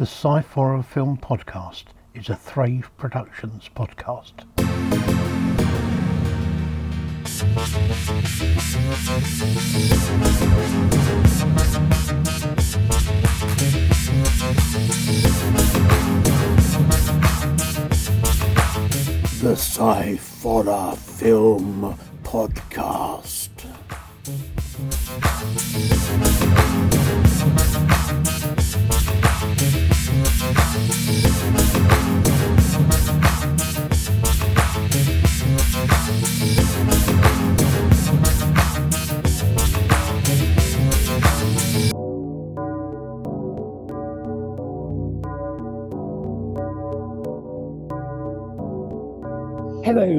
The Sci-Fi Film Podcast is a Thrave Productions podcast. The Sci-Fi Film Podcast. Hello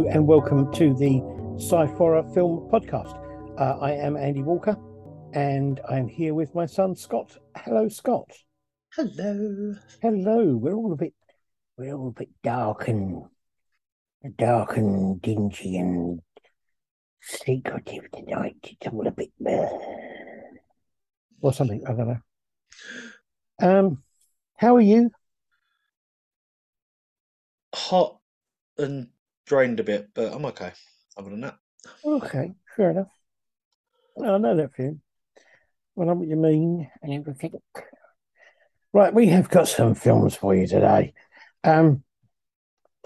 and welcome to the Sci-Fi Film Podcast. Uh, I am Andy Walker, and I'm here with my son Scott. Hello, Scott. Hello. Hello. We're all a bit, we're all a bit dark and dark and dingy and secretive tonight. It's all a bit, uh, or something. I don't know. Um, how are you? Hot and drained a bit, but I'm okay. Other than that, Okay, fair enough. I know that feeling. I know what you mean and everything. Right, we have got some films for you today. Um,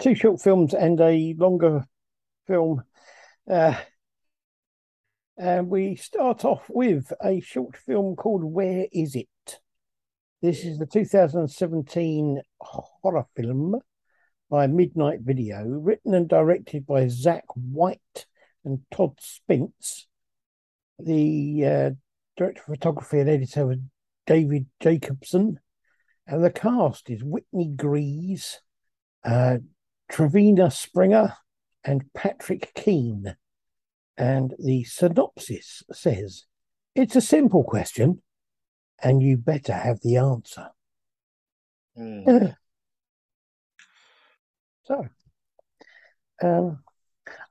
two short films and a longer film. Uh, and we start off with a short film called Where Is It? This is the 2017 horror film by Midnight Video, written and directed by Zach White and Todd Spence. The uh, director of photography and editor was David Jacobson. And the cast is Whitney Grease, uh, Trevina Springer, and Patrick Keane. And the synopsis says it's a simple question, and you better have the answer. Hmm. So, um,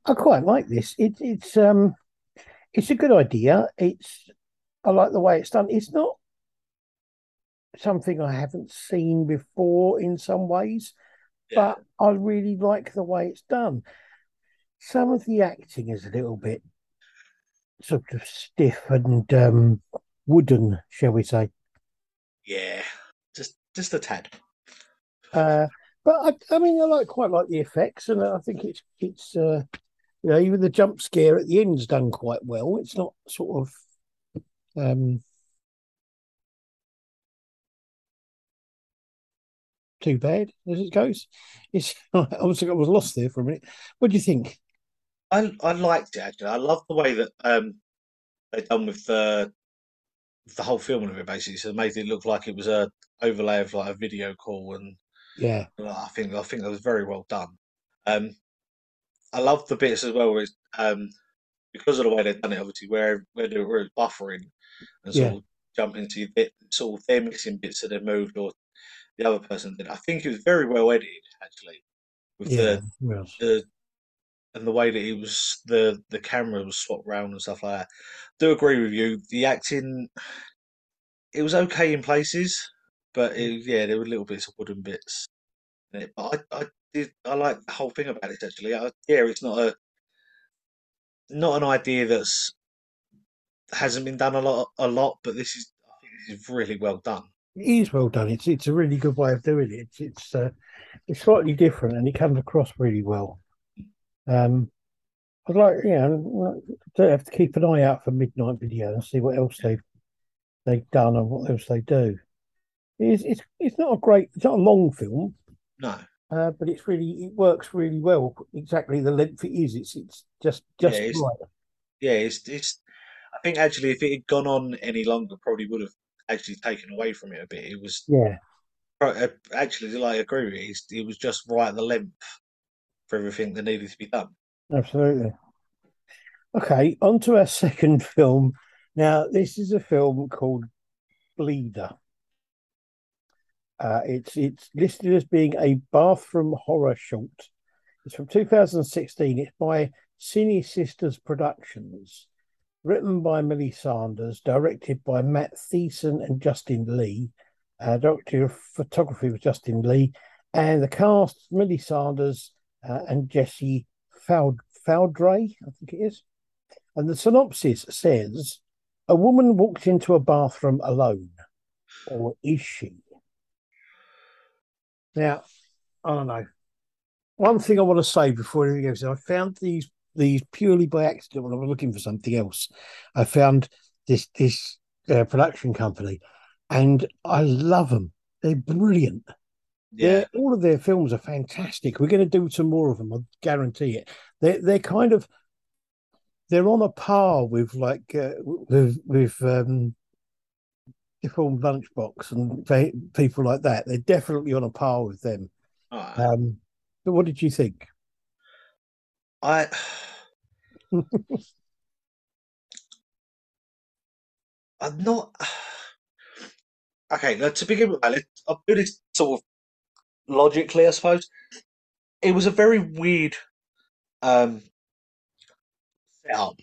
I quite like this. It, it's um, it's a good idea. It's I like the way it's done. It's not something I haven't seen before in some ways, Yeah. but I really like the way it's done. Some of the acting is a little bit sort of stiff and um, wooden, shall we say? yeah, just just a tad. Uh, but I, I mean, I like quite like the effects, and I think it's it's uh, you know even the jump scare at the end's done quite well. It's not sort of um, too bad as it goes. It's I was I was lost there for a minute. What do you think? I I liked it actually. I love the way that um they done with the the whole film of it basically. So it made it look like it was a overlay of like a video call, and Yeah, I think I think that was very well done. Um, I love the bits as well where it's um because of the way they've done it, obviously where where they were buffering and sort Yeah. of jumping to sort of they're missing bits that they moved or the other person did. I think it was very well edited actually with yeah, the the and the way that he was the the camera was swapped round and stuff like that. Do agree with you. The acting it was okay in places, but it, yeah, there were little bits of wooden bits. In it. But I I did I like the whole thing about it actually. I, yeah, it's not a not an idea that's hasn't been done a lot a lot, but this is I think this is really well done. It is well done. It's it's a really good way of doing it. It's it's uh, it's slightly different, and it comes across really well. Um, I'd like, you know, don't have to keep an eye out for Midnight Video and see what else they've they've done and what else they do. It's it's it's not a great, it's not a long film, No, uh, but it's really it works really well. Exactly the length it is. It's it's just just Yeah, it's- right. yeah, it's it's. I think actually, if it had gone on any longer, probably would have actually taken away from it a bit. It was Yeah, uh, actually, like I agree with you, it was just right at the length for everything that needed to be done. absolutely. Okay, on to our second film. Now, this is a film called Bleeder. Uh, it's it's listed as being a bathroom horror short. It's from 2016. It's by Cine Sisters Productions, written by Millie Sanders, directed by Matt Thiessen and Justin Lee, Uh, director of photography was Justin Lee, and the cast Millie Sanders uh, and Jesse Fald- I think it is. And the synopsis says a woman walks into a bathroom alone, or is she? Now, I don't know. One thing I want to say before anything else, I found these these purely by accident when I was looking for something else. I found this this uh, production company, and I love them. They're brilliant. Yeah, They're, all of their films are fantastic. We're going to do some more of them. I guarantee it. They're they're kind of they're on a par with like uh, with with um, Deformed Lunchbox and they, people like that. They're definitely on a par with them. Alright. Um, but what did you think? I. I'm not. Okay, now to begin with, I'll do this sort of logically, I suppose. It was a very weird um, setup.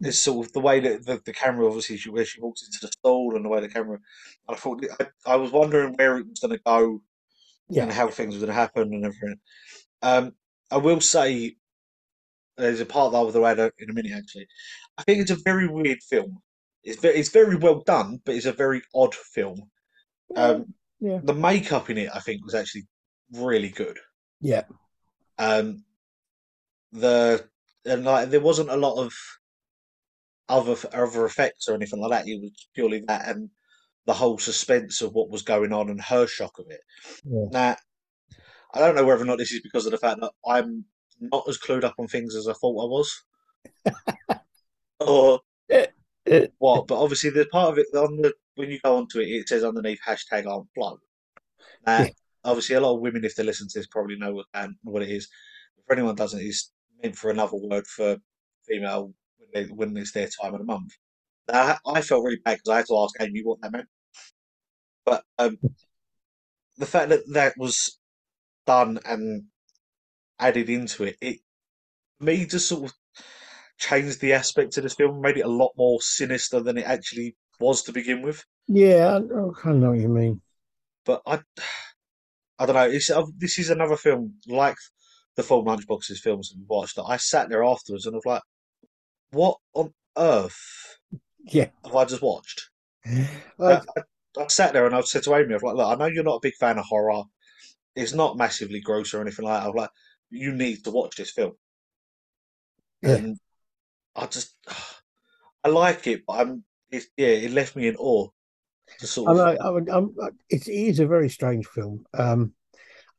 It's sort of the way that the, the camera, obviously, she, where she walks into the stall and the way the camera. I thought I, I was wondering where it was going to go and how things were going to happen and everything. Um, I will say there's a part that I will add in a minute. Actually, I think it's a very weird film. It's very, it's very well done, but it's a very odd film. Um, yeah, the makeup in it, I think, was actually really good. yeah, Um, the and like there wasn't a lot of other other effects or anything like that. It was purely that and the whole suspense of what was going on and her shock of it. yeah. Now, I don't know whether or not this is because of the fact that I'm not as clued up on things as I thought I was, or Uh, what. But obviously, there's part of it on the when you go onto it, it says underneath hashtag Aunt Flo. Now, obviously, a lot of women, if they listen to this, probably know what um, what it is. For anyone doesn't, it's meant for another word for female when, they, when it's their time of the month. Now, I I felt really bad because I had to ask Amy what that meant. But um, the fact that that was done and added into it, it me just sort of changed the aspect of this film, made it a lot more sinister than it actually was to begin with. yeah, I, I kind of know what you mean. But I, I don't know. It's uh, this is another film like Deformed Lunchbox's films that we watched. That I sat there afterwards and I was like, "What on earth Yeah, have I just watched?" I, I, I sat there and I said to Amy, "I was like, look, I know you're not a big fan of horror. It's not massively gross or anything like that. I was like, you need to watch this film." Yeah. And I just, I like it, but I'm, it, yeah, it left me in awe. To sort I of. I mean, I'm, it is a very strange film. Um,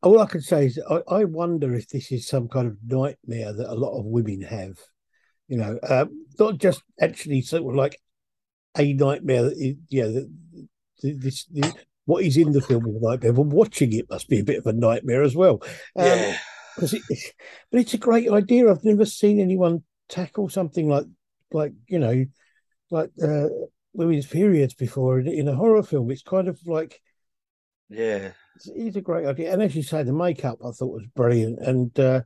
all I can say is I, I wonder if this is some kind of nightmare that a lot of women have. You know, uh, not just actually sort of like a nightmare. That is, yeah, that this, this what is in the film is a nightmare, but watching it must be a bit of a nightmare as well. Um, yeah, 'cause it, but it's a great idea. I've never seen anyone tackle something like like you know like uh, women's periods before in, in a horror film. It's kind of like yeah, it's, it's a great idea. And as you say, the makeup I thought was brilliant. And uh,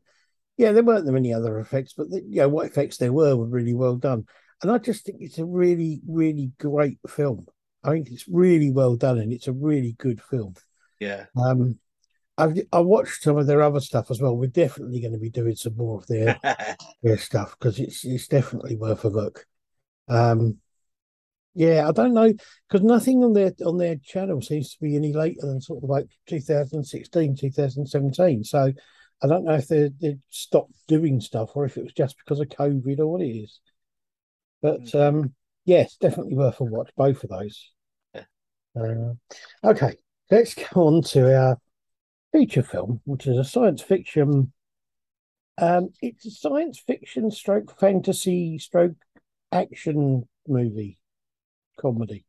yeah, there weren't many other effects, but the, you know what effects there were were really well done. And I just think it's a really really great film. I think it's really well done, and it's a really good film. yeah. Um, I've I watched some of their other stuff as well. We're definitely going to be doing some more of their their stuff because it's it's definitely worth a look. Um, yeah, I don't know because nothing on their on their channel seems to be any later than sort of like 2016, 2017. So I don't know if they they stopped doing stuff or if it was just because of COVID or what it is. But um, yes, definitely worth a watch. Both of those. Yeah. Uh, okay, let's go on to our feature film, which is a science fiction. Um, it's a science fiction stroke fantasy stroke action movie comedy.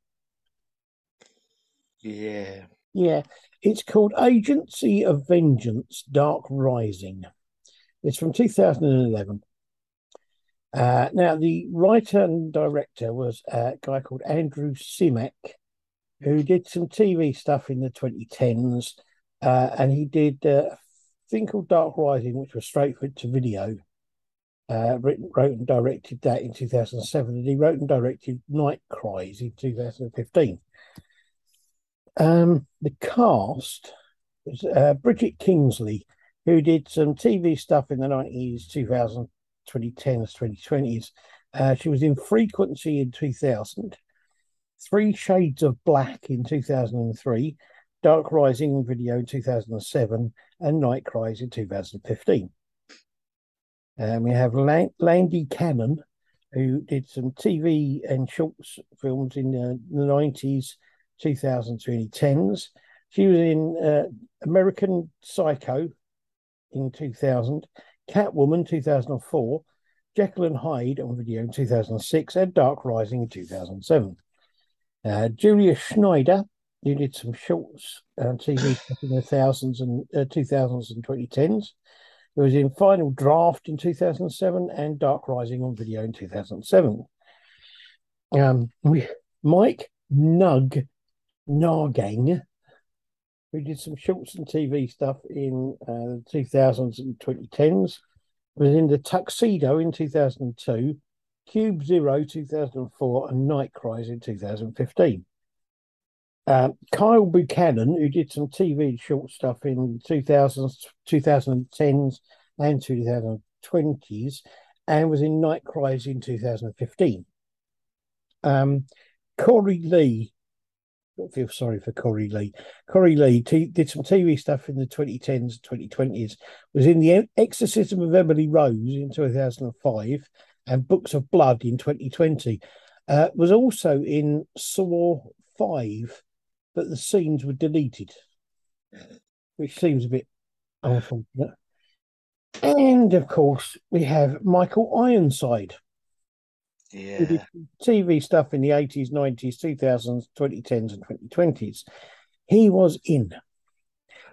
yeah. Yeah, it's called Agency of Vengeance: Dark Rising. It's from 2011. Uh, now, the writer and director was a guy called Andrew Cymek, who did some TV stuff in the 2010s, uh, and he did a thing called Dark Rising, which was straight for to video. Uh, written, wrote and directed that in 2007, and he wrote and directed Night Cries in 2015. Um, the cast was uh, Bridget Kingsley, who did some TV stuff in the 90s, 2000, 2010s, 2020s. Uh, she was in Frequency in 2000, Three Shades of Black in 2003, Dark Rising video in 2007, and Night Cries in 2015. Um, we have Landy Cannon, who did some TV and shorts films in the, the 90s, 2000s, 2010s. She was in uh, American Psycho in 2000, Catwoman 2004, Jekyll and Hyde on video in 2006, and Dark Rising in 2007. Uh, Julia Schneider, who did some shorts and TV in the thousands and uh, 2000s and 2010s. It was in Final Draft in 2007 and Dark Rising on video in 2007. Um, Mike Nug Nargang, who did some shorts and TV stuff in uh, 2000s and 2010s, was in The Tuxedo in 2002, Cube Zero 2004, and Night Cries in 2015. Uh, Kyle Buchanan, who did some TV short stuff in 2000s, 2010s, and 2020s, and was in Night Cries in 2015. Um, Corey Lee, I feel sorry for Corey Lee. Corey Lee t- did some TV stuff in the 2010s, 2020s, was in The Exorcism of Emily Rose in 2005 and Books of Blood in 2020. Uh, was also in Saw 5 but the scenes were deleted, which seems a bit unfortunate. And of course, we have Michael Ironside. Yeah. TV stuff in the 80s, 90s, 2000s, 2010s, and 2020s. He was in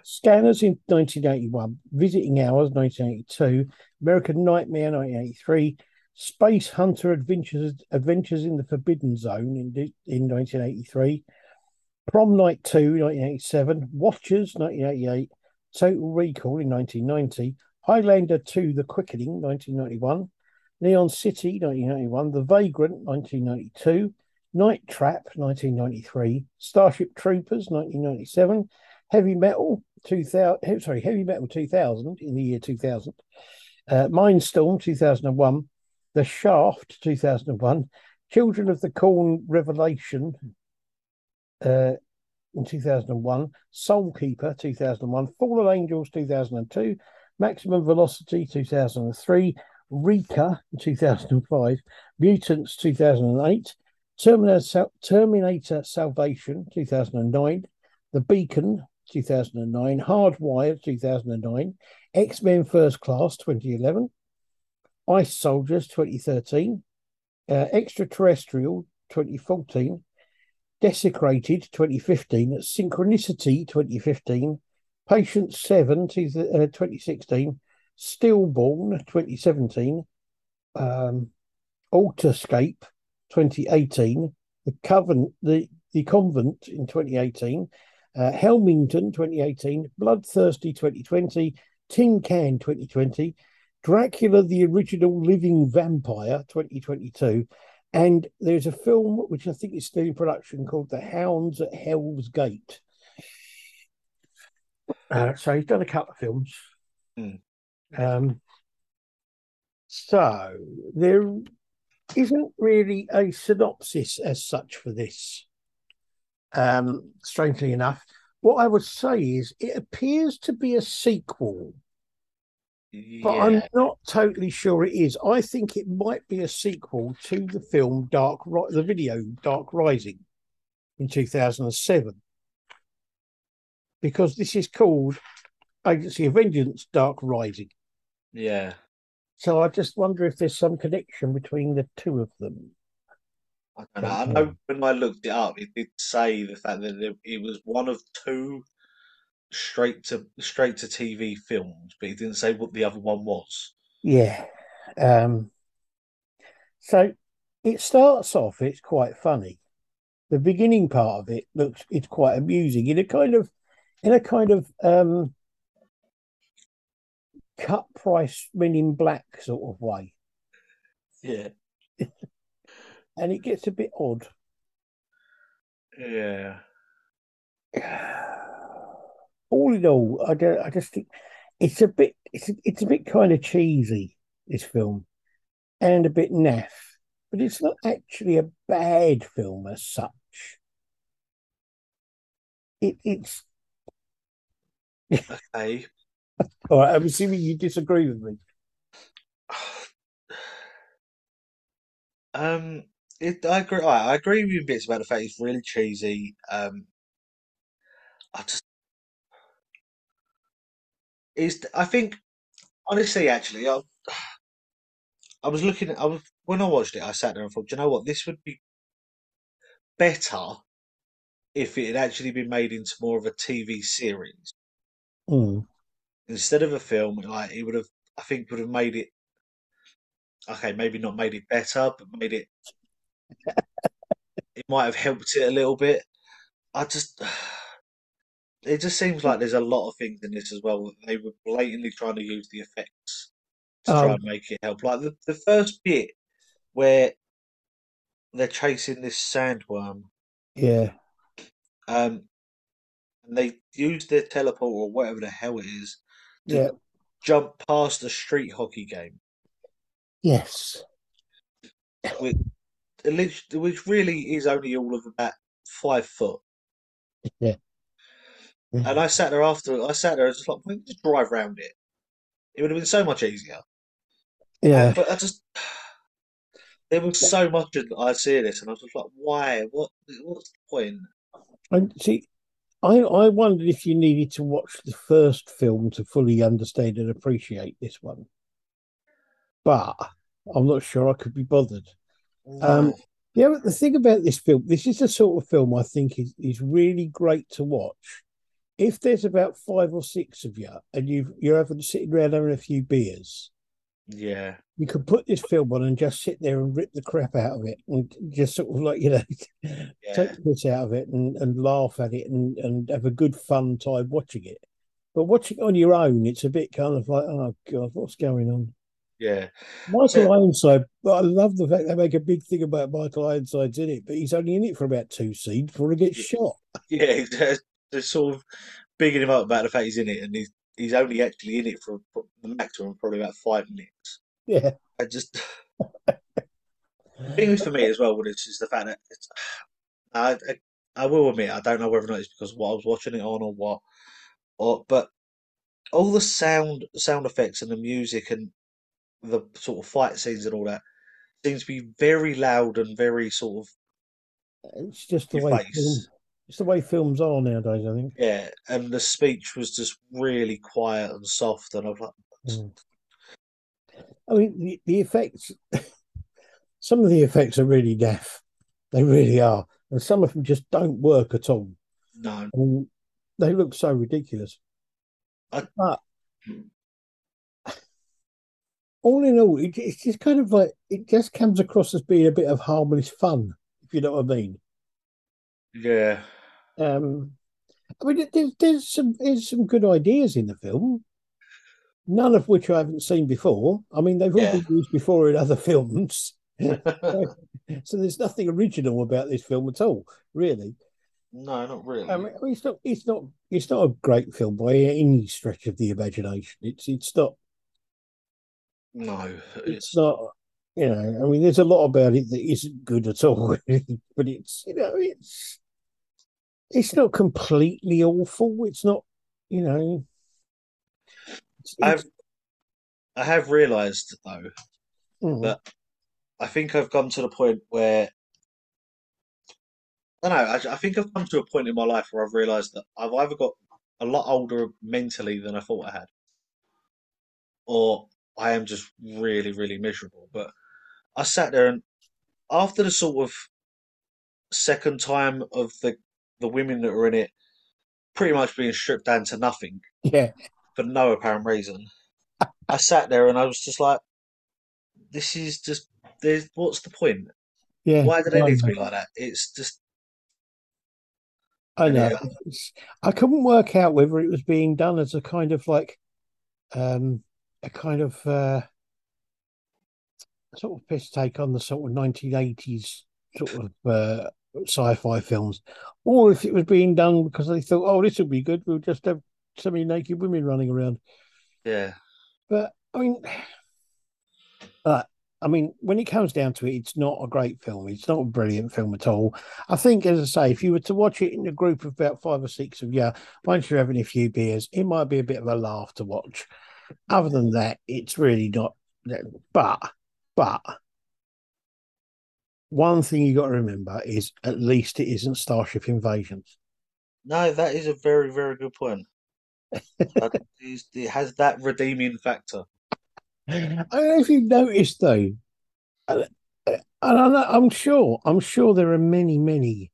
Scanners in 1981, Visiting Hours 1982, American Nightmare 1983, Space Hunter Adventures Adventures in the Forbidden Zone in, in 1983, Prom Night 2, 1987, Watchers, 1988, Total Recall in 1990, Highlander 2, The Quickening, 1991, Neon City, 1991, The Vagrant, 1992, Night Trap, 1993, Starship Troopers, 1997, Heavy Metal, 2000, sorry, Heavy Metal 2000 in the year 2000, uh, Mindstorm, 2001, The Shaft, 2001, Children of the Corn Revelation, uh, in 2001, Soul Keeper 2001, Fallen Angels 2002, Maximum Velocity 2003, Reeker 2005, Mutants 2008, Terminator, Terminator Salvation 2009, The Beacon 2009, Hardwired 2009, X Men First Class 2011, Ice Soldiers 2013, uh, Extraterrestrial 2014, Desecrated 2015, Synchronicity 2015, Patient 7 2016, uh, Stillborn 2017, um, Alterscape 2018, The Covenant, the, the Convent in 2018, uh, Hellmington 2018, Bloodthirsty 2020, Tin Can 2020, Dracula the Original Living Vampire 2022, and there's a film which I think is still in production called The Hounds at Hell's Gate. Uh, so he's done a couple of films. Mm. Um, so there isn't really a synopsis as such for this. Um, strangely enough, what I would say is it appears to be a sequel yeah. But I'm not totally sure it is. I think it might be a sequel to the film Dark, the video Dark Rising in 2007, because this is called Agency of Vengeance Dark Rising. Yeah. So I just wonder if there's some connection between the two of them. I don't know. I know um, when I looked it up, it did say the fact that it was one of two straight to straight to TV films, but he didn't say what the other one was. Yeah. Um, so it starts off, it's quite funny. The beginning part of it looks it's quite amusing in a kind of in a kind of um cut price men in black sort of way. Yeah. and it gets a bit odd. Yeah. all in all, I don't, I just think it's a bit it's it's a bit kind of cheesy this film and a bit naff, but it's not actually a bad film as such. It, it's Okay. all right. I'm assuming you disagree with me. Um, it, I agree. I agree with you bits about the fact it's really cheesy. Um, I just, it's. I think honestly, actually, I, I was looking. I was when I watched it, I sat there and thought, "Do you know what? This would be better if it had actually been made into more of a TV series Mm, instead of a film. Like it would have, I think, would have made it. Okay, maybe not made it better, but made it. It might have helped it a little bit. I just. It just seems like there's a lot of things in this as well. that They were blatantly trying to use the effects to try um, and make it help. Like the, the first bit where they're chasing this sandworm, yeah, um, and they use their teleport or whatever the hell it is to yeah, jump past the street hockey game, yes, which which really is only all of about five foot. yeah, And I sat there after I sat there and just like, we just drive around it. It would have been so much easier. Yeah. but I just there was so much that I see this, and I was just like, why? What? What's the point? And see, I I wondered if you needed to watch the first film to fully understand and appreciate this one, but I'm not sure I could be bothered. Um, yeah, but the thing about this film, this is the sort of film I think is is really great to watch. If there's about five or six of you and you you're having sitting around having a few beers, Yeah. you could put this film on and just sit there and rip the crap out of it and just sort of like you know take Yeah. the piss out of it and, and laugh at it and, and have a good fun time watching it. But watching it on your own, it's a bit kind of like, oh god, what's going on? Yeah. Michael So, Ironside, but I love the fact they make a big thing about Michael Ironside's in it, but he's only in it for about two scenes before he gets y- shot. yeah, they're, sort of bigging him up about the fact he's in it, and he's he's only actually in it for the maximum, probably about five minutes. Yeah, I just the thing for me as well with this is the fact that it's, I, I I will admit I don't know whether or not it's because of what I was watching it on or what, or but all the sound sound effects and the music and the sort of fight scenes and all that seems to be very loud and very sort of it's just the way film. It's the way films are nowadays. I think. Yeah, and the speech was just really quiet and soft, and I was like, Mm. I mean, the, the effects. Some of the effects are really deaf. They really are, and some of them just don't work at all. no, I mean, they look so ridiculous. I, But all in all, it, it's just kind of like it just comes across as being a bit of harmless fun, if you know what I mean. yeah, Um, I mean, there's there's some there's some good ideas in the film, none of which I haven't seen before. I mean, they've all yeah, been used before in other films, so there's nothing original about this film at all, really. no, not really. I mean, it's not it's not it's not a great film by any stretch of the imagination. It's it's not No, it's it's not you know. I mean, there's a lot about it that isn't good at all, but it's you know it's it's not completely awful. It's not you know it's, I've it's I have realised though mm, that I think I've come to the point where I don't know. I, I think I've come to a point in my life where I've realised that I've either got a lot older mentally than I thought I had, or I am just really, really miserable. But I sat there and after the sort of second time of the the women that were in it pretty much being stripped down to nothing yeah. for no apparent reason, I sat there and I was just like, this is just there's what's the point? yeah Why do they need to be like that? It's just I know. Yeah, I couldn't work out whether it was being done as a kind of like um a kind of uh sort of piss take on the sort of 1980s sort of uh sci-fi films, or if it was being done because they thought, "Oh, this would be good. We'll just have semi-naked women running around." Yeah. But I mean, uh, I mean, when it comes down to it, it's not a great film. It's not a brilliant film at all. I think, as I say, if you were to watch it in a group of about five or six of you, once you're having a few beers, it might be a bit of a laugh to watch. Other than that, it's really not. But, but, one thing you got to remember is at least it isn't Starship Invasions. No, that is a very, very good point. it has that redeeming factor. I don't know if you've noticed though, uh, uh, and I'm sure, I'm sure there are many, many,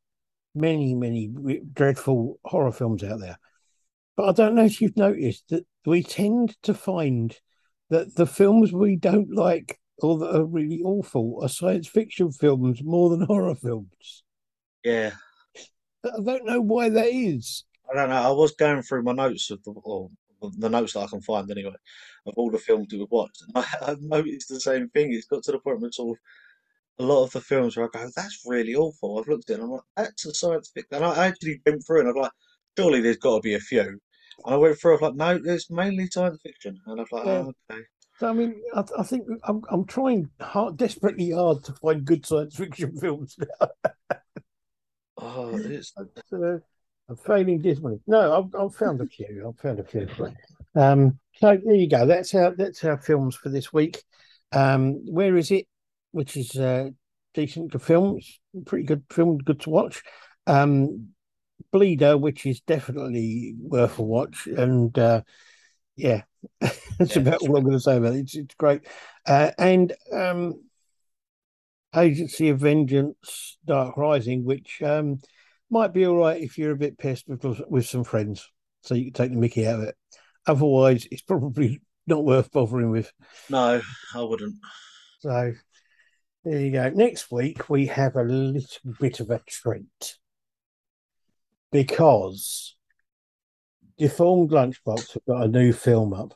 many, many dreadful horror films out there. But I don't know if you've noticed that we tend to find that the films we don't like or that are really awful are science fiction films more than horror films. Yeah. I don't know why that is. I don't know. I was going through my notes of the, or the notes that I can find anyway, of all the films we've watched. And I, have noticed the same thing. It's got to the point where sort of a lot of the films where I go, that's really awful. I've looked at it and I'm like, that's a science fiction. And I actually went through and I'm like, surely there's got to be a few. And I went through, I was like, no, it's mainly science fiction. And I was like, yeah. oh, okay. So I mean, I, I, think I'm I'm trying hard, desperately hard to find good science fiction films now. oh, it's. Uh, I'm failing dismally. No, I've, I've found a few. I've found a few. Um, so there you go. That's our that's our films for this week. Um, where is it? Which is uh, decent to film. It's pretty good film, good to watch. Um, Bleeder, which is definitely worth a watch, and uh, yeah, that's yeah, about all I'm going to say about it. It's it's great, uh, and um, Agency of Vengeance, Dark Rising, which um, might be all right if you're a bit pissed with with some friends, so you can take the Mickey out of it. Otherwise, it's probably not worth bothering with. No, I wouldn't. So there you go. Next week we have a little bit of a treat because Deformed Lunchbox have got a new film up,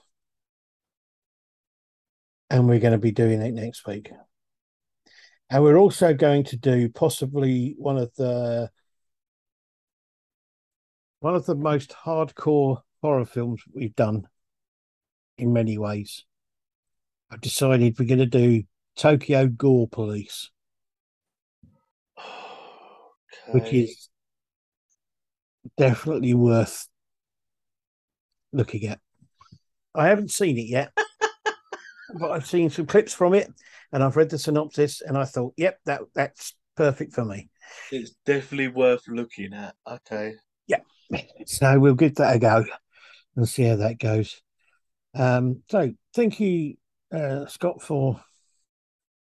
and we're going to be doing it next week. And we're also going to do possibly one of the one of the most hardcore horror films we've done in many ways. I've decided we're going to do Tokyo Gore Police, okay. which is definitely worth looking at. I haven't seen it yet, but I've seen some clips from it, and I've read the synopsis, and I thought, "Yep, that that's perfect for me." It's definitely worth looking at. Okay. Yeah. So we'll give that a go and see how that goes. Um, so thank you, uh, Scott, for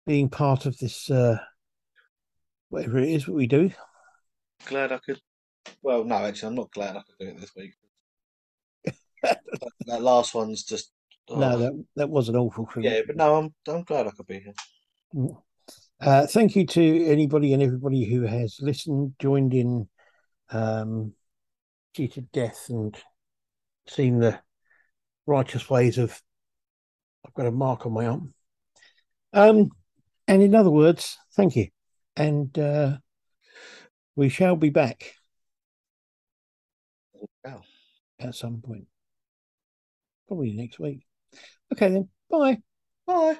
being part of this, uh, whatever it is what we do. Glad I could. Well, no, actually, I'm not glad I could do it this week. That, last one's just. Oh. No, that that was an awful thing. Yeah, but no, I'm I'm glad I could be here. Mm. Uh, thank you to anybody and everybody who has listened, joined in, um, cheated death, and seen the righteous ways of. I've got a mark on my arm. Um, and in other words, thank you, and uh, we shall be back at some point, probably next week. Okay, then. Bye. Bye.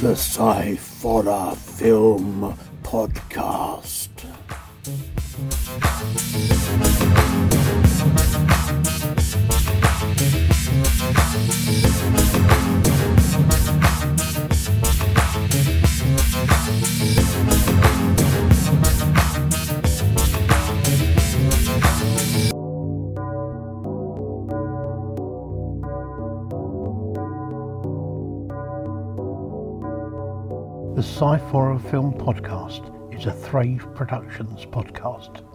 The Sci Film Podcast. The Sci Fi Film Podcast is a Thrave Productions podcast.